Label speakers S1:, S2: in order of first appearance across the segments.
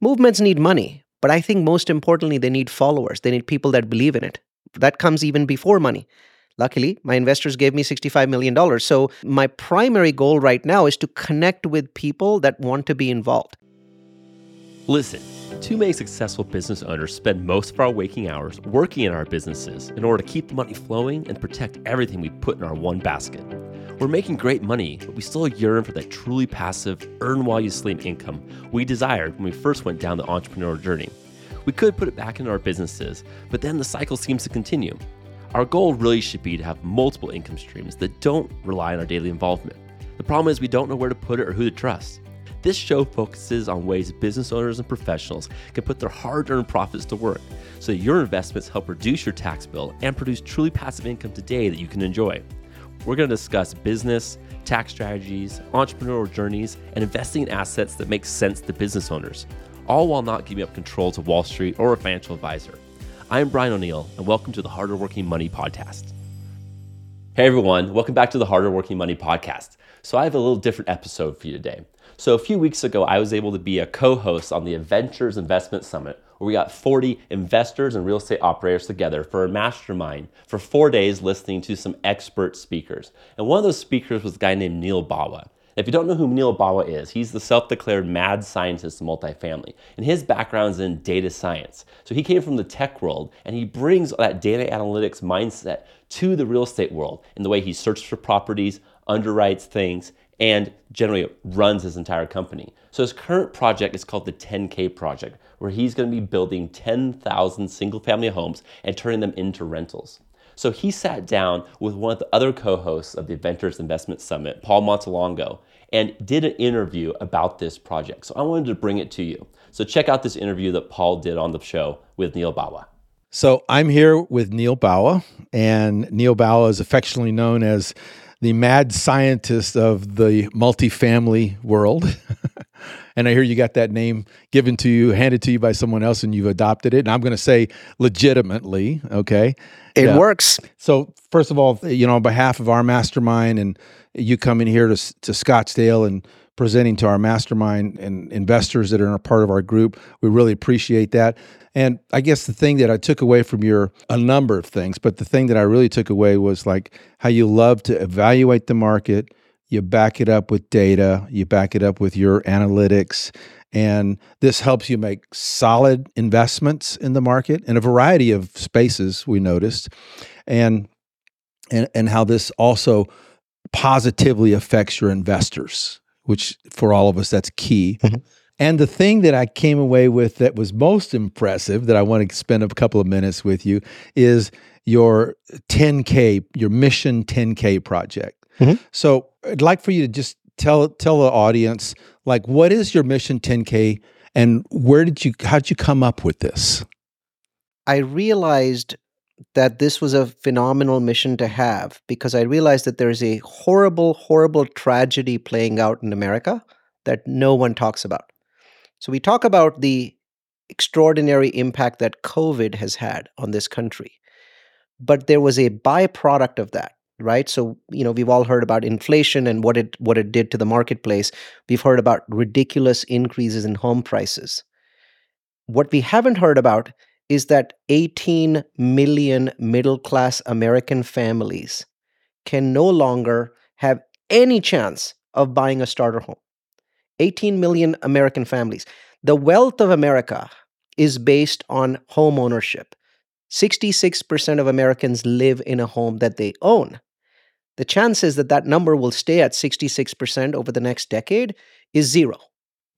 S1: movements need money, but I think most importantly, they need followers. They need people that believe in it. That comes even before money. Luckily, my investors gave me $65 million. So, my primary goal right now is to connect with people that want to be involved.
S2: Listen, too many successful business owners spend most of our waking hours working in our businesses in order to keep the money flowing and protect everything we put in our one basket. We're making great money, but we still yearn for that truly passive, earn while you sleep income we desired when we first went down the entrepreneurial journey. We could put it back into our businesses, but then the cycle seems to continue. Our goal really should be to have multiple income streams that don't rely on our daily involvement. The problem is we don't know where to put it or who to trust. This show focuses on ways business owners and professionals can put their hard earned profits to work so that your investments help reduce your tax bill and produce truly passive income today that you can enjoy. We're going to discuss business, tax strategies, entrepreneurial journeys, and investing in assets that make sense to business owners, all while not giving up control to Wall Street or a financial advisor. I'm Brian O'Neill, and welcome to the Harder Working Money Podcast. Hey everyone, welcome back to the Harder Working Money Podcast. So, I have a little different episode for you today. So, a few weeks ago, I was able to be a co host on the Adventures Investment Summit, where we got 40 investors and real estate operators together for a mastermind for four days listening to some expert speakers. And one of those speakers was a guy named Neal Bawa. If you don't know who Neal Bawa is, he's the self declared mad scientist of multifamily. And his background is in data science. So he came from the tech world and he brings that data analytics mindset to the real estate world in the way he searches for properties, underwrites things, and generally runs his entire company. So his current project is called the 10K Project, where he's going to be building 10,000 single family homes and turning them into rentals. So he sat down with one of the other co-hosts of the Adventures Investment Summit, Paul Montelongo, and did an interview about this project. So I wanted to bring it to you. So check out this interview that Paul did on the show with Neal Bawa.
S3: So I'm here with Neal Bawa, and Neal Bawa is affectionately known as the mad scientist of the multifamily world. and I hear you got that name given to you, handed to you by someone else, and you've adopted it. And I'm going to say legitimately, okay?
S1: It yeah. works.
S3: So, first of all, you know, on behalf of our mastermind and you coming here to, to Scottsdale and presenting to our mastermind and investors that are a part of our group, we really appreciate that. And I guess the thing that I took away from your a number of things, but the thing that I really took away was like how you love to evaluate the market, you back it up with data, you back it up with your analytics, and this helps you make solid investments in the market in a variety of spaces we noticed. And and and how this also positively affects your investors, which for all of us that's key. Mm-hmm. And the thing that I came away with that was most impressive, that I want to spend a couple of minutes with you, is your 10K, your Mission 10K project. Mm-hmm. So I'd like for you to just tell tell the audience, like, what is your Mission 10K, and where did you, how did you come up with this?
S1: I realized that this was a phenomenal mission to have because I realized that there is a horrible, horrible tragedy playing out in America that no one talks about. So we talk about the extraordinary impact that COVID has had on this country. But there was a byproduct of that, right? So, you know, we've all heard about inflation and what it what it did to the marketplace. We've heard about ridiculous increases in home prices. What we haven't heard about is that 18 million middle class American families can no longer have any chance of buying a starter home. 18 million American families. The wealth of America is based on home ownership. 66% of Americans live in a home that they own. The chances that that number will stay at 66% over the next decade is zero.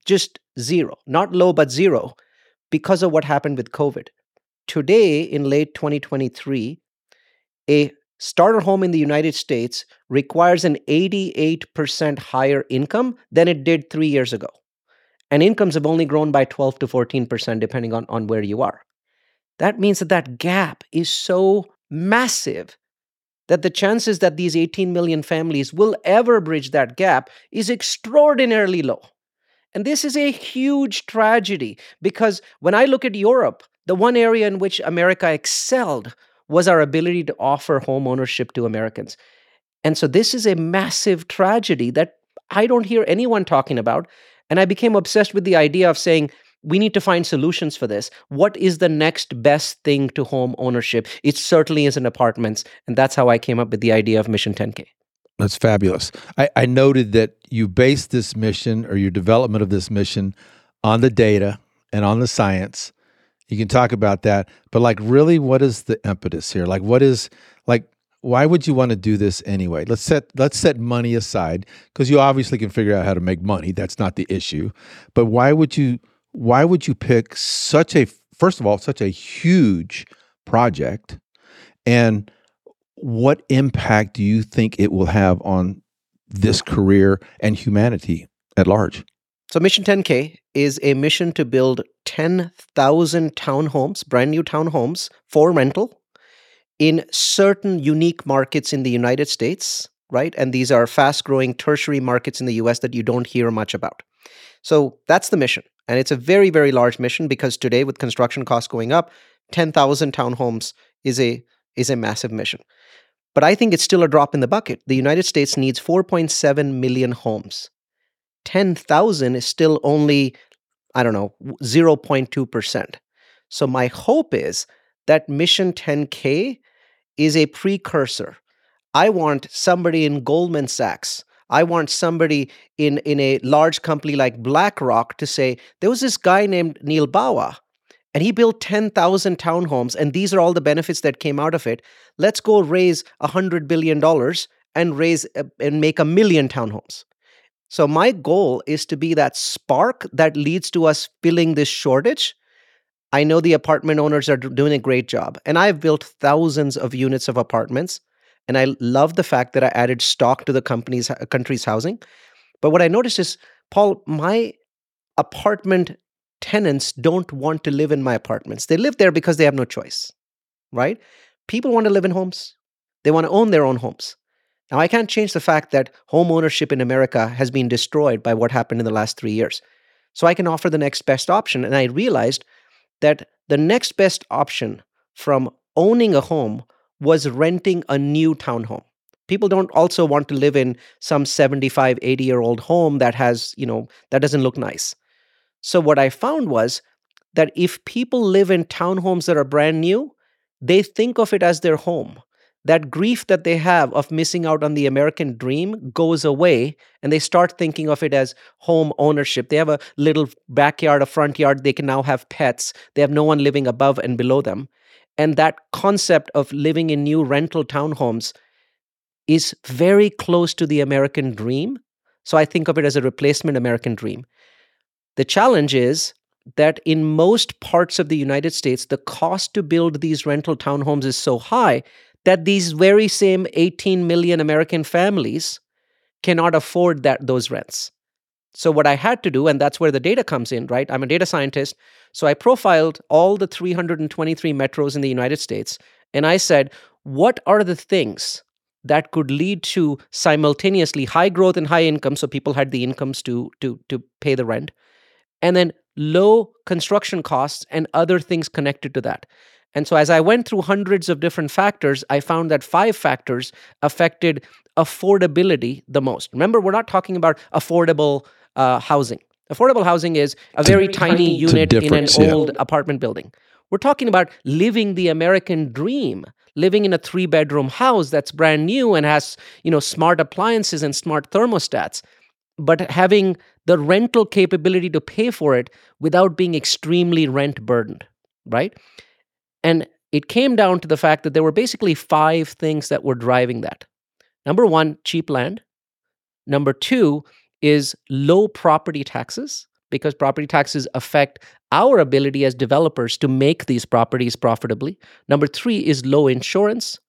S1: Just zero. Not low, but zero because of what happened with COVID. Today, in late 2023, a starter home in the United States requires an 88% higher income than it did three years ago. And incomes have only grown by 12 to 14%, depending on, on where you are. That means that that gap is so massive that the chances that these 18 million families will ever bridge that gap is extraordinarily low. And this is a huge tragedy because when I look at Europe, the one area in which America excelled was our ability to offer home ownership to Americans. And so this is a massive tragedy that I don't hear anyone talking about. And I became obsessed with the idea of saying, we need to find solutions for this. What is the next best thing to home ownership? It certainly isn't apartments. And that's how I came up with the idea of Mission 10K.
S3: That's fabulous. I, I noted that you based this mission or your development of this mission on the data and on the science. You can talk about that, but like, really, what is the impetus here? Like, what is like? Why would you want to do this anyway? Let's set let's set money aside because you obviously can figure out how to make money. That's not the issue. But why would you why would you pick such a first of all such a huge project? And what impact do you think it will have on this career and humanity at large?
S1: So mission 10k is a mission to build 10,000 townhomes brand new townhomes for rental in certain unique markets in the United States right? And these are fast growing tertiary markets in the US that you don't hear much about. So that's the mission and it's a very, very large mission because today, with construction costs going up, 10,000 townhomes is a, is a massive mission. But I think it's still a drop in the bucket. The United States needs 4.7 million homes. 10,000 is still only, I don't know, 0.2%. So my hope is that Mission 10K is a precursor. I want somebody in Goldman Sachs I want somebody in, in a large company like BlackRock to say, there was this guy named Neal Bawa, and he built 10,000 townhomes, and these are all the benefits that came out of it. Let's go raise $100 billion and raise a, and make a million townhomes. So my goal is to be that spark that leads to us filling this shortage. I know the apartment owners are doing a great job, and I've built thousands of units of apartments. And I love the fact that I added stock to the company's uh, country's housing. But what I noticed is, Paul, my apartment tenants don't want to live in my apartments. They live there because they have no choice, right? People want to live in homes. They want to own their own homes. Now, I can't change the fact that home ownership in America has been destroyed by what happened in the last three years. So I can offer the next best option. And I realized that the next best option from owning a home was renting a new townhome. People don't also want to live in some 75, 80 year old home that has, you know, that doesn't look nice. So what I found was that if people live in townhomes that are brand new, they think of it as their home. That grief that they have of missing out on the American dream goes away, and they start thinking of it as home ownership. They have a little backyard, a front yard. They can now have pets. They have no one living above and below them. And that concept of living in new rental townhomes is very close to the American dream. So I think of it as a replacement American dream. The challenge is that in most parts of the United States, the cost to build these rental townhomes is so high that these very same 18 million American families cannot afford that those rents. So what I had to do, and that's where the data comes in, right? I'm a data scientist. So I profiled all the 323 metros in the United States, and I said, what are the things that could lead to simultaneously high growth and high income, so people had the incomes to to to pay the rent, and then low construction costs and other things connected to that. And so as I went through hundreds of different factors, I found that five factors affected affordability the most. Remember, we're not talking about affordable uh, housing. Affordable housing is a very tiny unit in an yeah. old apartment building. We're talking about living the American dream, living in a three bedroom house that's brand new and has, you know, smart appliances and smart thermostats, but having the rental capability to pay for it without being extremely rent burdened, right? And it came down to the fact that there were basically five things that were driving that. Number one, cheap land. Number two, is low property taxes because property taxes affect our ability as developers to make these properties profitably. Number three is low insurance.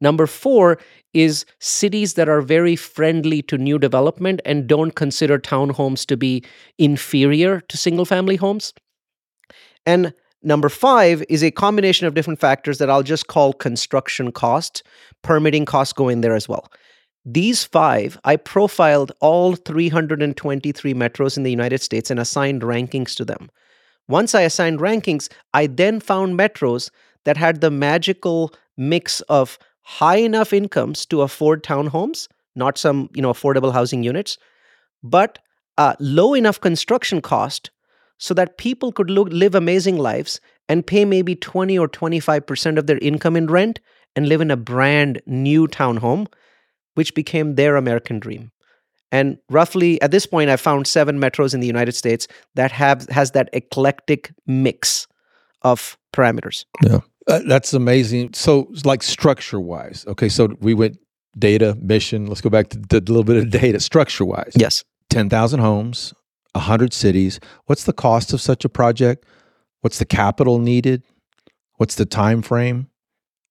S1: Number four is cities that are very friendly to new development and don't consider townhomes to be inferior to single family homes. And number five is a combination of different factors that I'll just call construction cost. Permitting costs go in there as well. These five, I profiled all 323 metros in the United States and assigned rankings to them. Once I assigned rankings, I then found metros that had the magical mix of high enough incomes to afford townhomes, not some you know affordable housing units, but uh, low enough construction cost so that people could live amazing lives and pay maybe 20 or 25% of their income in rent and live in a brand new townhome, which became their American dream. And roughly at this point, I found seven metros in the United States that have has that eclectic mix of parameters.
S3: Yeah, uh, that's amazing. So, like structure wise, okay. So we went data, mission. Let's go back to, a little bit of data. Structure wise,
S1: Yes.
S3: ten thousand homes, hundred cities. What's the cost of such a project? What's the capital needed? What's the time frame?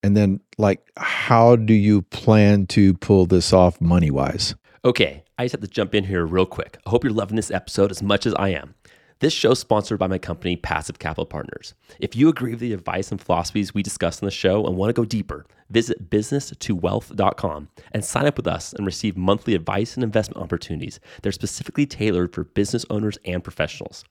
S3: And then, like, how do you plan to pull this off money wise?
S2: Okay, I just have to jump in here real quick. I hope you're loving this episode as much as I am. This show's sponsored by my company, Passive Capital Partners. If you agree with the advice and philosophies we discussed on the show and want to go deeper, visit business2wealth.com and sign up with us and receive monthly advice and investment opportunities that are specifically tailored for business owners and professionals.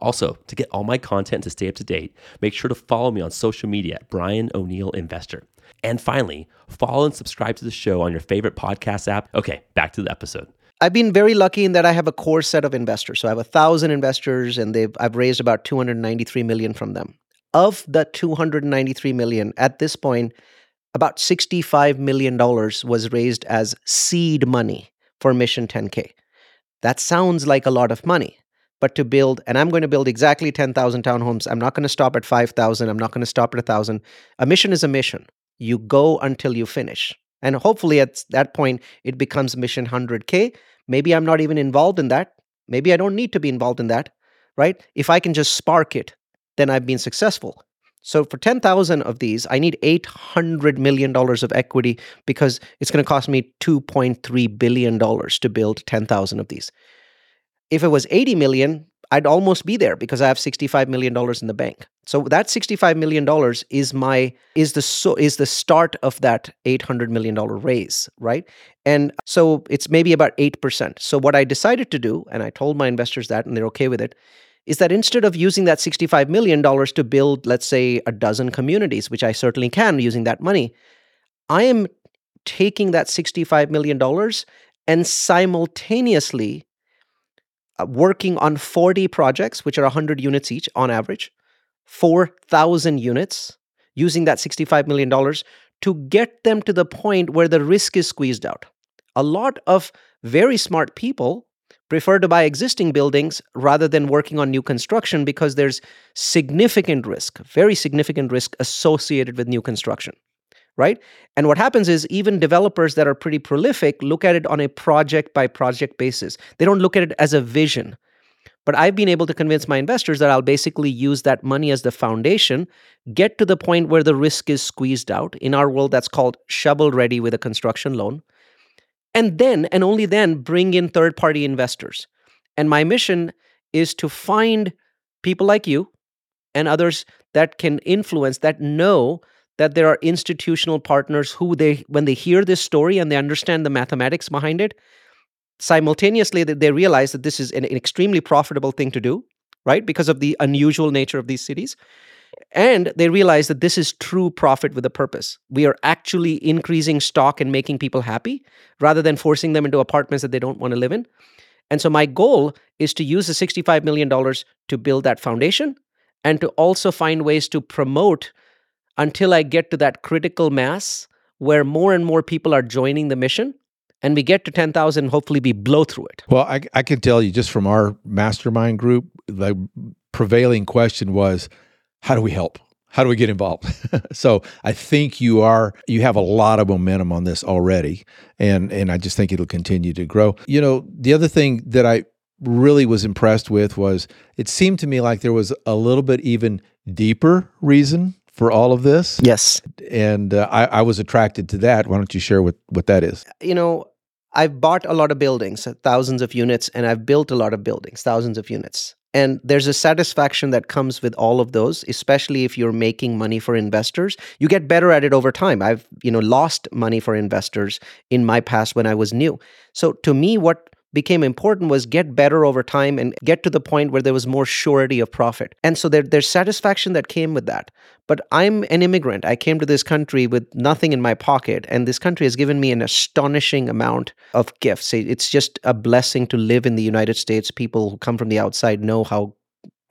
S2: Also, to get all my content to stay up to date, make sure to follow me on social media at Brian O'Neill Investor. And finally, follow and subscribe to the show on your favorite podcast app. Okay, back to the episode.
S1: I've been very lucky in that I have a core set of investors. So I have a thousand investors, and they've I've raised about 293 million from them. Of the 293 million, at this point, about 65 million dollars was raised as seed money for Mission 10K. That sounds like a lot of money, but to build, and I'm going to build exactly 10,000 townhomes. I'm not going to stop at 5,000. I'm not going to stop at 1,000. A mission is a mission. You go until you finish. And hopefully at that point, it becomes Mission 100K. Maybe I'm not even involved in that. Maybe I don't need to be involved in that, right? If I can just spark it, then I've been successful. So for 10,000 of these, I need $800 million of equity because it's going to cost me $2.3 billion to build 10,000 of these. If it was 80 million, I'd almost be there because I have 65 million dollars in the bank. So that 65 million dollars is my is the so is the start of that 800 million dollar raise, right? And so it's maybe about 8%. So what I decided to do and I told my investors that and they're okay with it is that instead of using that 65 million dollars to build let's say a dozen communities, which I certainly can using that money, I am taking that 65 million dollars and simultaneously Uh, working on 40 projects, which are 100 units each on average, 4,000 units, using that $65 million to get them to the point where the risk is squeezed out. A lot of very smart people prefer to buy existing buildings rather than working on new construction because there's significant risk, very significant risk associated with new construction right? And what happens is even developers that are pretty prolific look at it on a project by project basis. They don't look at it as a vision. But I've been able to convince my investors that I'll basically use that money as the foundation, get to the point where the risk is squeezed out. In our world, that's called shovel ready with a construction loan. And then, and only then, bring in third party investors. And my mission is to find people like you and others that can influence, that know that there are institutional partners who they when they hear this story and they understand the mathematics behind it simultaneously that they realize that this is an, an extremely profitable thing to do right because of the unusual nature of these cities. And they realize that this is true profit with a purpose. We are actually increasing stock and making people happy rather than forcing them into apartments that they don't want to live in. And so my goal is to use the $65 million to build that foundation and to also find ways to promote until I get to that critical mass where more and more people are joining the mission and we get to 10,000, hopefully we blow through it.
S3: Well, I, I can tell you just from our mastermind group, the prevailing question was, how do we help? How do we get involved? so I think you are you have a lot of momentum on this already, and and I just think it'll continue to grow. You know, the other thing that I really was impressed with was it seemed to me like there was a little bit even deeper reason for all of this.
S1: Yes.
S3: And uh, I, I was attracted to that. Why don't you share what, what that is?
S1: You know, I've bought a lot of buildings, thousands of units, and I've built a lot of buildings, thousands of units. And there's a satisfaction that comes with all of those, especially if you're making money for investors. You get better at it over time. I've, you know, lost money for investors in my past when I was new. So to me, what became important was get better over time and get to the point where there was more surety of profit. And so there, there's satisfaction that came with that. But I'm an immigrant. I came to this country with nothing in my pocket, and this country has given me an astonishing amount of gifts. It's just a blessing to live in the United States. People who come from the outside know how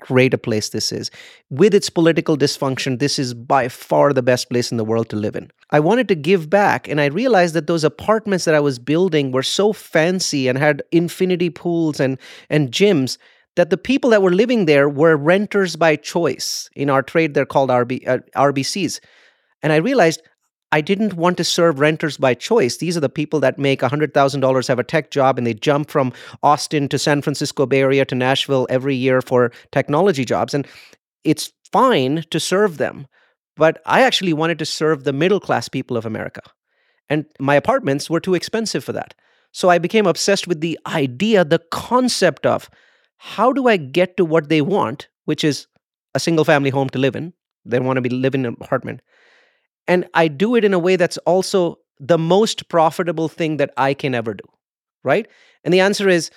S1: great a place this is. With its political dysfunction, this is by far the best place in the world to live in. I wanted to give back, and I realized that those apartments that I was building were so fancy and had infinity pools and, and gyms that the people that were living there were renters by choice. In our trade, they're called RB, uh, RBCs. And I realized I didn't want to serve renters by choice. These are the people that make $100,000, have a tech job, and they jump from Austin to San Francisco Bay Area to Nashville every year for technology jobs. And it's fine to serve them. But I actually wanted to serve the middle class people of America. And my apartments were too expensive for that. So I became obsessed with the idea, the concept of how do I get to what they want, which is a single family home to live in. They want to be living in an apartment and I do it in a way that's also the most profitable thing that I can ever do, right? And the answer is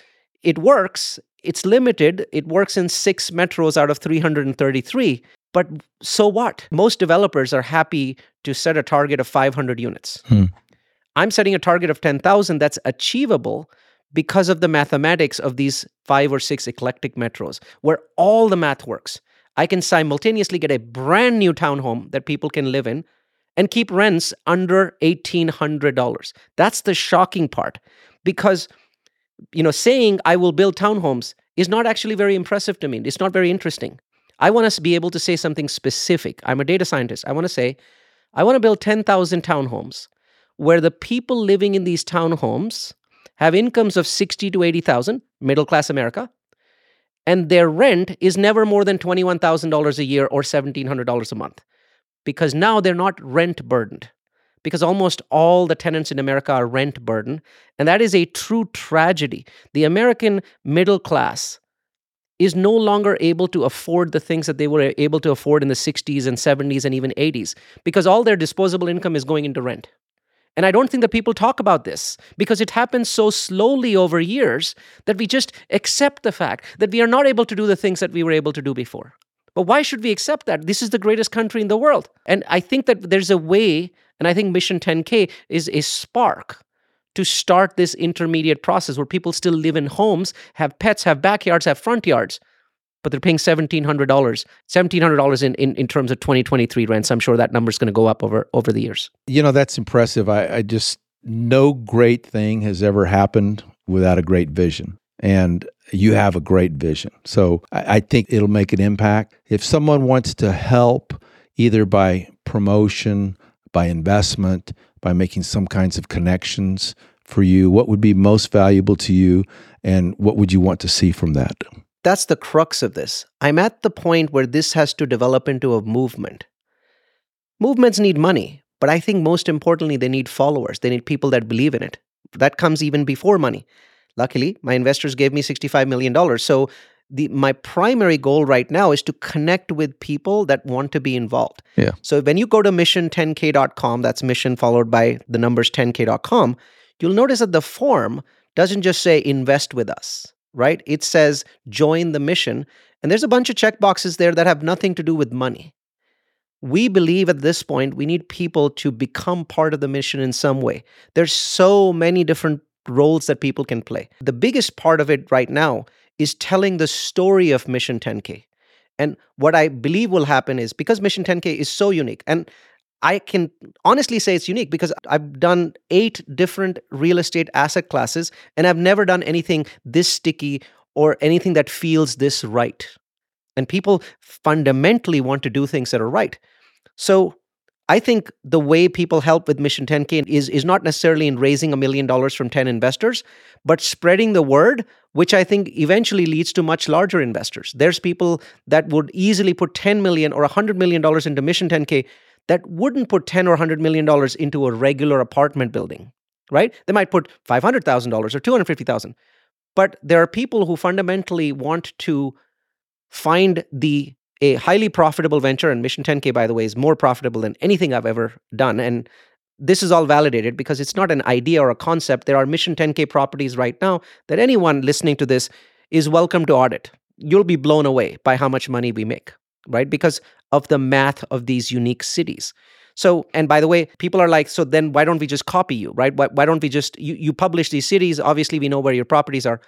S1: it works. It's limited. It works in six metros out of 333. But so what? Most developers are happy to set a target of 500 units. Hmm. I'm setting a target of 10,000 that's achievable because of the mathematics of these five or six eclectic metros where all the math works. I can simultaneously get a brand new townhome that people can live in and keep rents under $1,800. That's the shocking part because, you know, saying I will build townhomes is not actually very impressive to me. It's not very interesting. I want to be able to say something specific. I'm a data scientist. I want to say, I want to build 10,000 townhomes where the people living in these townhomes have incomes of 60 to 80,000, middle class America, and their rent is never more than $21,000 a year or $1,700 a month because now they're not rent burdened because almost all the tenants in America are rent burdened. And that is a true tragedy. The American middle class is no longer able to afford the things that they were able to afford in the 60s and 70s and even 80s because all their disposable income is going into rent. And I don't think that people talk about this because it happens so slowly over years that we just accept the fact that we are not able to do the things that we were able to do before. But why should we accept that? This is the greatest country in the world. And I think that there's a way, and I think Mission 10K is a spark to start this intermediate process where people still live in homes, have pets, have backyards, have front yards, but they're paying $1,700, $1,700 in, in, in terms of 2023 rents. I'm sure that number is going to go up over, over the years.
S3: You know, that's impressive. I, I just, no great thing has ever happened without a great vision. And you have a great vision. So I, I think it'll make an impact. If someone wants to help, either by promotion, by investment, by making some kinds of connections for you, what would be most valuable to you and what would you want to see from that?
S1: That's the crux of this. I'm at the point where this has to develop into a movement. Movements need money, but I think most importantly, they need followers. They need people that believe in it. That comes even before money. Luckily, my investors gave me $65 million. So the my primary goal right now is to connect with people that want to be involved.
S3: Yeah.
S1: So when you go to mission10k.com, that's mission followed by the numbers 10k.com, you'll notice that the form doesn't just say invest with us, right? It says join the mission. And there's a bunch of check boxes there that have nothing to do with money. We believe at this point we need people to become part of the mission in some way. There's so many different roles that people can play. The biggest part of it right now is telling the story of Mission 10K. And what I believe will happen is because Mission 10K is so unique, and I can honestly say it's unique because I've done eight different real estate asset classes and I've never done anything this sticky or anything that feels this right. And people fundamentally want to do things that are right. So I think the way people help with Mission 10K is, is not necessarily in raising a million dollars from 10 investors, but spreading the word, which I think eventually leads to much larger investors. There's people that would easily put 10 million or 100 million dollars into Mission 10K that wouldn't put 10 or 100 million dollars into a regular apartment building, right? They might put $500,000 or 250,000. But there are people who fundamentally want to find the a highly profitable venture, and Mission 10K, by the way, is more profitable than anything I've ever done. And this is all validated because it's not an idea or a concept. There are Mission 10K properties right now that anyone listening to this is welcome to audit. You'll be blown away by how much money we make, right? Because of the math of these unique cities. So, and by the way, people are like, so then why don't we just copy you, right? Why, why don't we just, you, you publish these cities? Obviously, we know where your properties are.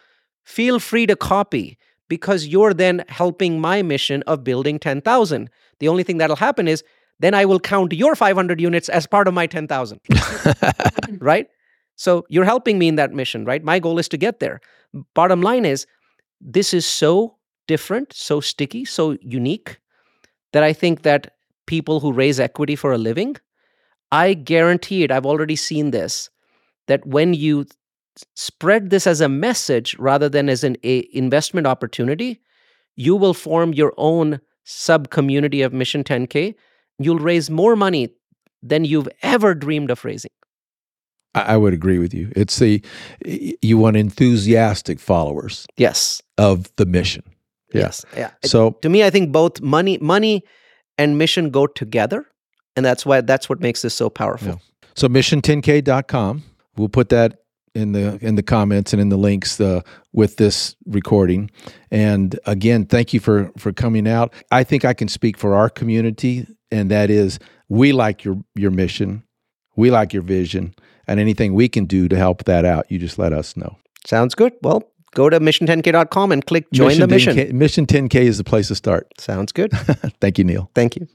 S1: Feel free to copy because you're then helping my mission of building 10,000. The only thing that'll happen is then I will count your 500 units as part of my 10,000. right? So you're helping me in that mission, right? My goal is to get there. Bottom line is this is so different, so sticky, so unique that I think that people who raise equity for a living, I guarantee it, I've already seen this, that when you spread this as a message rather than as an a investment opportunity, you will form your own sub community of Mission 10K. You'll raise more money than you've ever dreamed of raising.
S3: I, I would agree with you. It's the you want enthusiastic followers
S1: Yes.
S3: of the mission. Yeah.
S1: Yes. Yeah.
S3: So
S1: to me, I think both money, money and mission go together. And that's why that's what makes this so powerful.
S3: Yeah. So mission10k.com. We'll put that in the in the comments and in the links uh, with this recording. And again, thank you for for coming out. I think I can speak for our community, and that is we like your your mission, we like your vision, and anything we can do to help that out, you just let us know.
S1: Sounds good. Well, go to mission10k.com and click join the mission.
S3: 10K, mission 10k is the place to start.
S1: Sounds good.
S3: Thank you, Neal.
S1: Thank you.